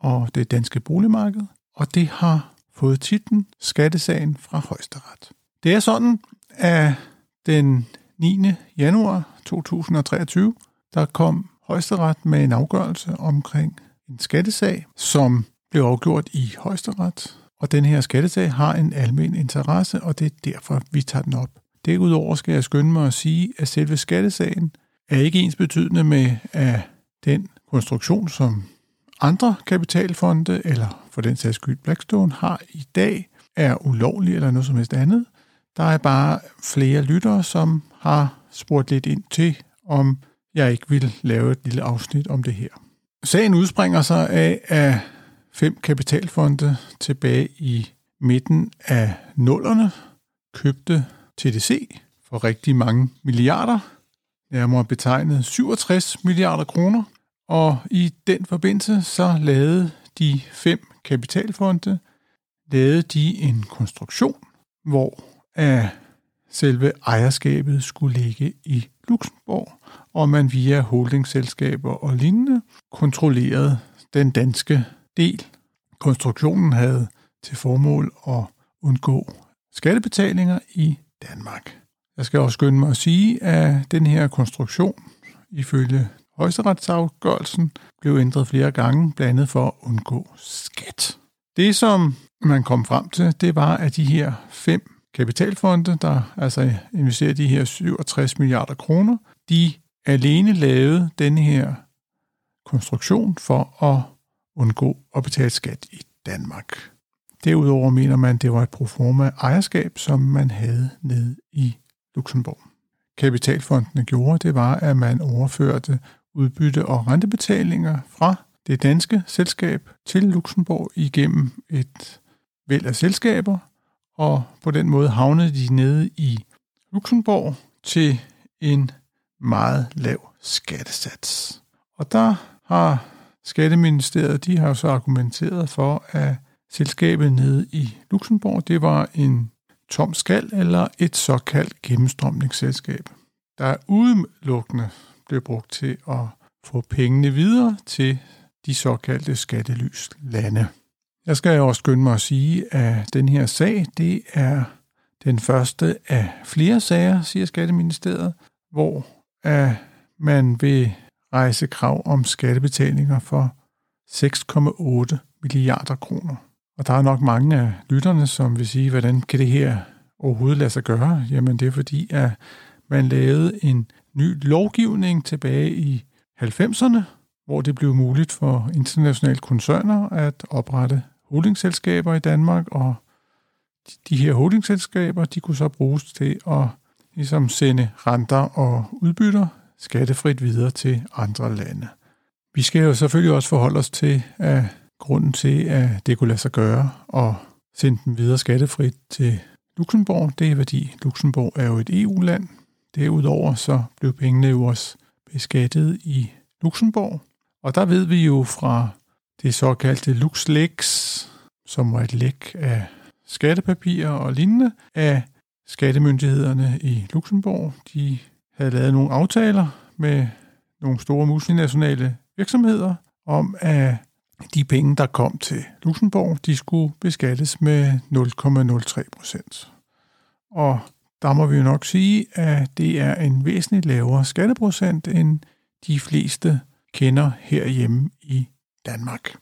og det danske boligmarked, og det har fået titlen Skattesagen fra Højesteret. Det er sådan, at den 9. januar 2023, der kom Højesteret med en afgørelse omkring en skattesag, som blev afgjort i Højesteret, og den her skattesag har en almen interesse, og det er derfor, vi tager den op. Derudover skal jeg skynde mig at sige, at selve skattesagen er ikke ens betydende med, at den konstruktion, som andre kapitalfonde, eller for den sags skyld Blackstone, har i dag, er ulovlig eller noget som helst andet. Der er bare flere lyttere, som har spurgt lidt ind til, om jeg ikke vil lave et lille afsnit om det her. Sagen udspringer sig af, at fem kapitalfonde tilbage i midten af nullerne købte TDC for rigtig mange milliarder, nærmere betegnet 67 milliarder kroner, og i den forbindelse så lavede de fem kapitalfonde lavede de en konstruktion, hvor af selve ejerskabet skulle ligge i Luxembourg, og man via holdingselskaber og lignende kontrollerede den danske del. Konstruktionen havde til formål at undgå skattebetalinger i Danmark. Jeg skal også skynde mig at sige, at den her konstruktion, ifølge Højesteretsafgørelsen blev ændret flere gange, blandt andet for at undgå skat. Det, som man kom frem til, det var, at de her fem kapitalfonde, der altså investerer de her 67 milliarder kroner, de alene lavede denne her konstruktion for at undgå at betale skat i Danmark. Derudover mener man, det var et proforma ejerskab, som man havde nede i Luxembourg. Kapitalfondene gjorde, det var, at man overførte udbytte og rentebetalinger fra det danske selskab til Luxembourg igennem et væld af selskaber, og på den måde havnede de nede i Luxembourg til en meget lav skattesats. Og der har Skatteministeriet, de har så argumenteret for, at selskabet nede i Luxembourg, det var en tom skal eller et såkaldt gennemstrømningsselskab, der er udelukkende blev brugt til at få pengene videre til de såkaldte skattelys lande. Jeg skal jo også skynde mig at sige, at den her sag, det er den første af flere sager, siger Skatteministeriet, hvor at man vil rejse krav om skattebetalinger for 6,8 milliarder kroner. Og der er nok mange af lytterne, som vil sige, hvordan kan det her overhovedet lade sig gøre? Jamen det er fordi, at man lavede en ny lovgivning tilbage i 90'erne, hvor det blev muligt for internationale koncerner at oprette holdingselskaber i Danmark, og de her holdingselskaber, de kunne så bruges til at ligesom sende renter og udbytter skattefrit videre til andre lande. Vi skal jo selvfølgelig også forholde os til, at grunden til, at det kunne lade sig gøre og sende dem videre skattefrit til Luxembourg, det er fordi Luxembourg er jo et EU-land, Derudover så blev pengene jo også beskattet i Luxembourg. Og der ved vi jo fra det såkaldte LuxLex, som var et læk af skattepapirer og lignende, af skattemyndighederne i Luxembourg. De havde lavet nogle aftaler med nogle store multinationale virksomheder om, at de penge, der kom til Luxembourg, de skulle beskattes med 0,03 procent. Og der må vi jo nok sige, at det er en væsentligt lavere skatteprocent, end de fleste kender herhjemme i Danmark.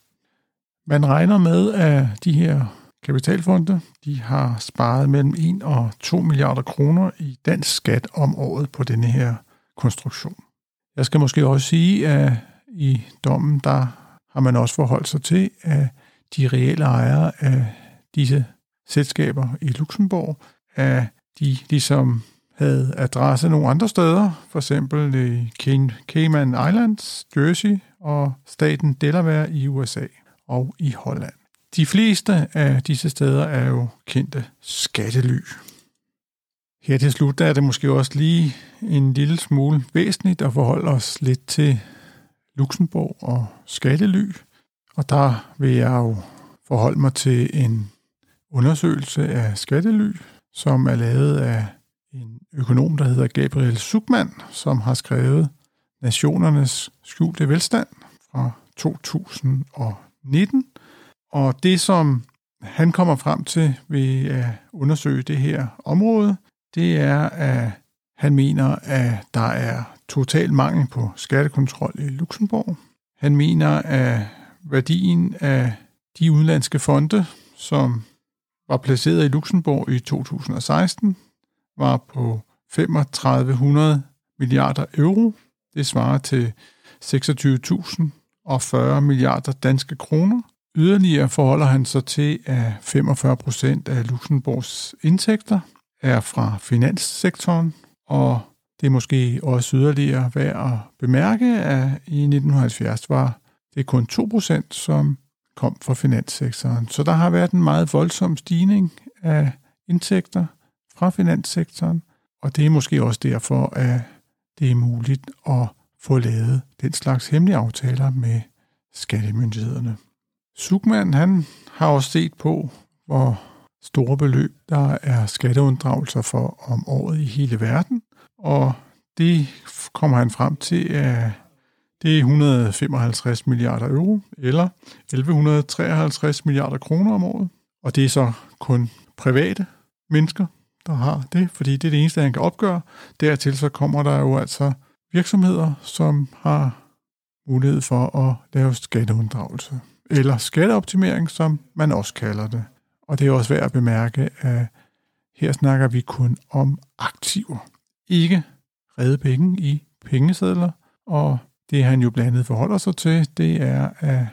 Man regner med, at de her kapitalfonde de har sparet mellem 1 og 2 milliarder kroner i dansk skat om året på denne her konstruktion. Jeg skal måske også sige, at i dommen der har man også forholdt sig til, at de reelle ejere af disse selskaber i Luxembourg, er de ligesom havde adresse nogle andre steder, for eksempel i Cayman Islands, Jersey og staten Delaware i USA og i Holland. De fleste af disse steder er jo kendte skattely. Her til slut er det måske også lige en lille smule væsentligt at forholde os lidt til Luxembourg og skattely. Og der vil jeg jo forholde mig til en undersøgelse af skattely, som er lavet af en økonom, der hedder Gabriel Sugman, som har skrevet Nationernes skjulte velstand fra 2019. Og det, som han kommer frem til ved at undersøge det her område, det er, at han mener, at der er total mangel på skattekontrol i Luxembourg. Han mener, at værdien af de udenlandske fonde, som var placeret i Luxembourg i 2016, var på 3500 milliarder euro. Det svarer til 26.040 milliarder danske kroner. Yderligere forholder han sig til, at 45 procent af Luxembourgs indtægter er fra finanssektoren, og det er måske også yderligere værd at bemærke, at i 1970 var det kun 2 procent, som kom fra finanssektoren. Så der har været en meget voldsom stigning af indtægter fra finanssektoren, og det er måske også derfor, at det er muligt at få lavet den slags hemmelige aftaler med skattemyndighederne. Sugman han har også set på, hvor store beløb der er skatteunddragelser for om året i hele verden, og det kommer han frem til, at det er 155 milliarder euro, eller 1153 milliarder kroner om året. Og det er så kun private mennesker, der har det, fordi det er det eneste, han kan opgøre. Dertil så kommer der jo altså virksomheder, som har mulighed for at lave skatteunddragelse, eller skatteoptimering, som man også kalder det. Og det er også værd at bemærke, at her snakker vi kun om aktiver, ikke redde penge i pengesedler, og det han jo blandt andet forholder sig til, det er, at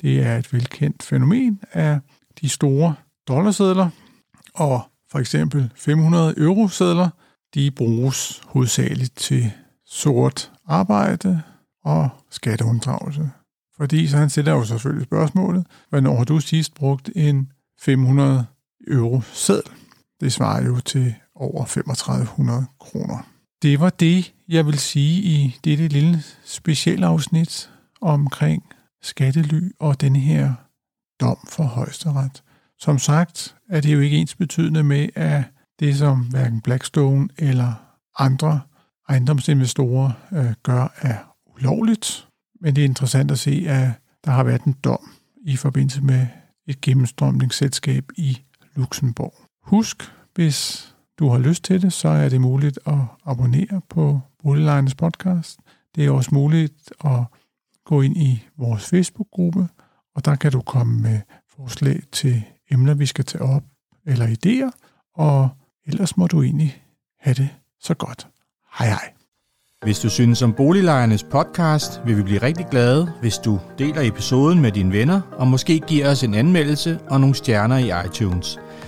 det er et velkendt fænomen af de store dollarsedler, og for eksempel 500 eurosedler, de bruges hovedsageligt til sort arbejde og skatteunddragelse. Fordi så han stiller jo selvfølgelig spørgsmålet, hvornår har du sidst brugt en 500 euro seddel? Det svarer jo til over 3500 kroner. Det var det, jeg vil sige i dette lille specialafsnit omkring skattely og den her dom for højesteret. Som sagt er det jo ikke ens betydende med, at det som hverken Blackstone eller andre ejendomsinvestorer øh, gør er ulovligt. Men det er interessant at se, at der har været en dom i forbindelse med et gennemstrømningsselskab i Luxembourg. Husk, hvis du har lyst til det, så er det muligt at abonnere på Boliglejernes podcast. Det er også muligt at gå ind i vores Facebook-gruppe, og der kan du komme med forslag til emner, vi skal tage op, eller idéer, og ellers må du egentlig have det så godt. Hej hej. Hvis du synes om Boliglejernes podcast, vil vi blive rigtig glade, hvis du deler episoden med dine venner, og måske giver os en anmeldelse og nogle stjerner i iTunes,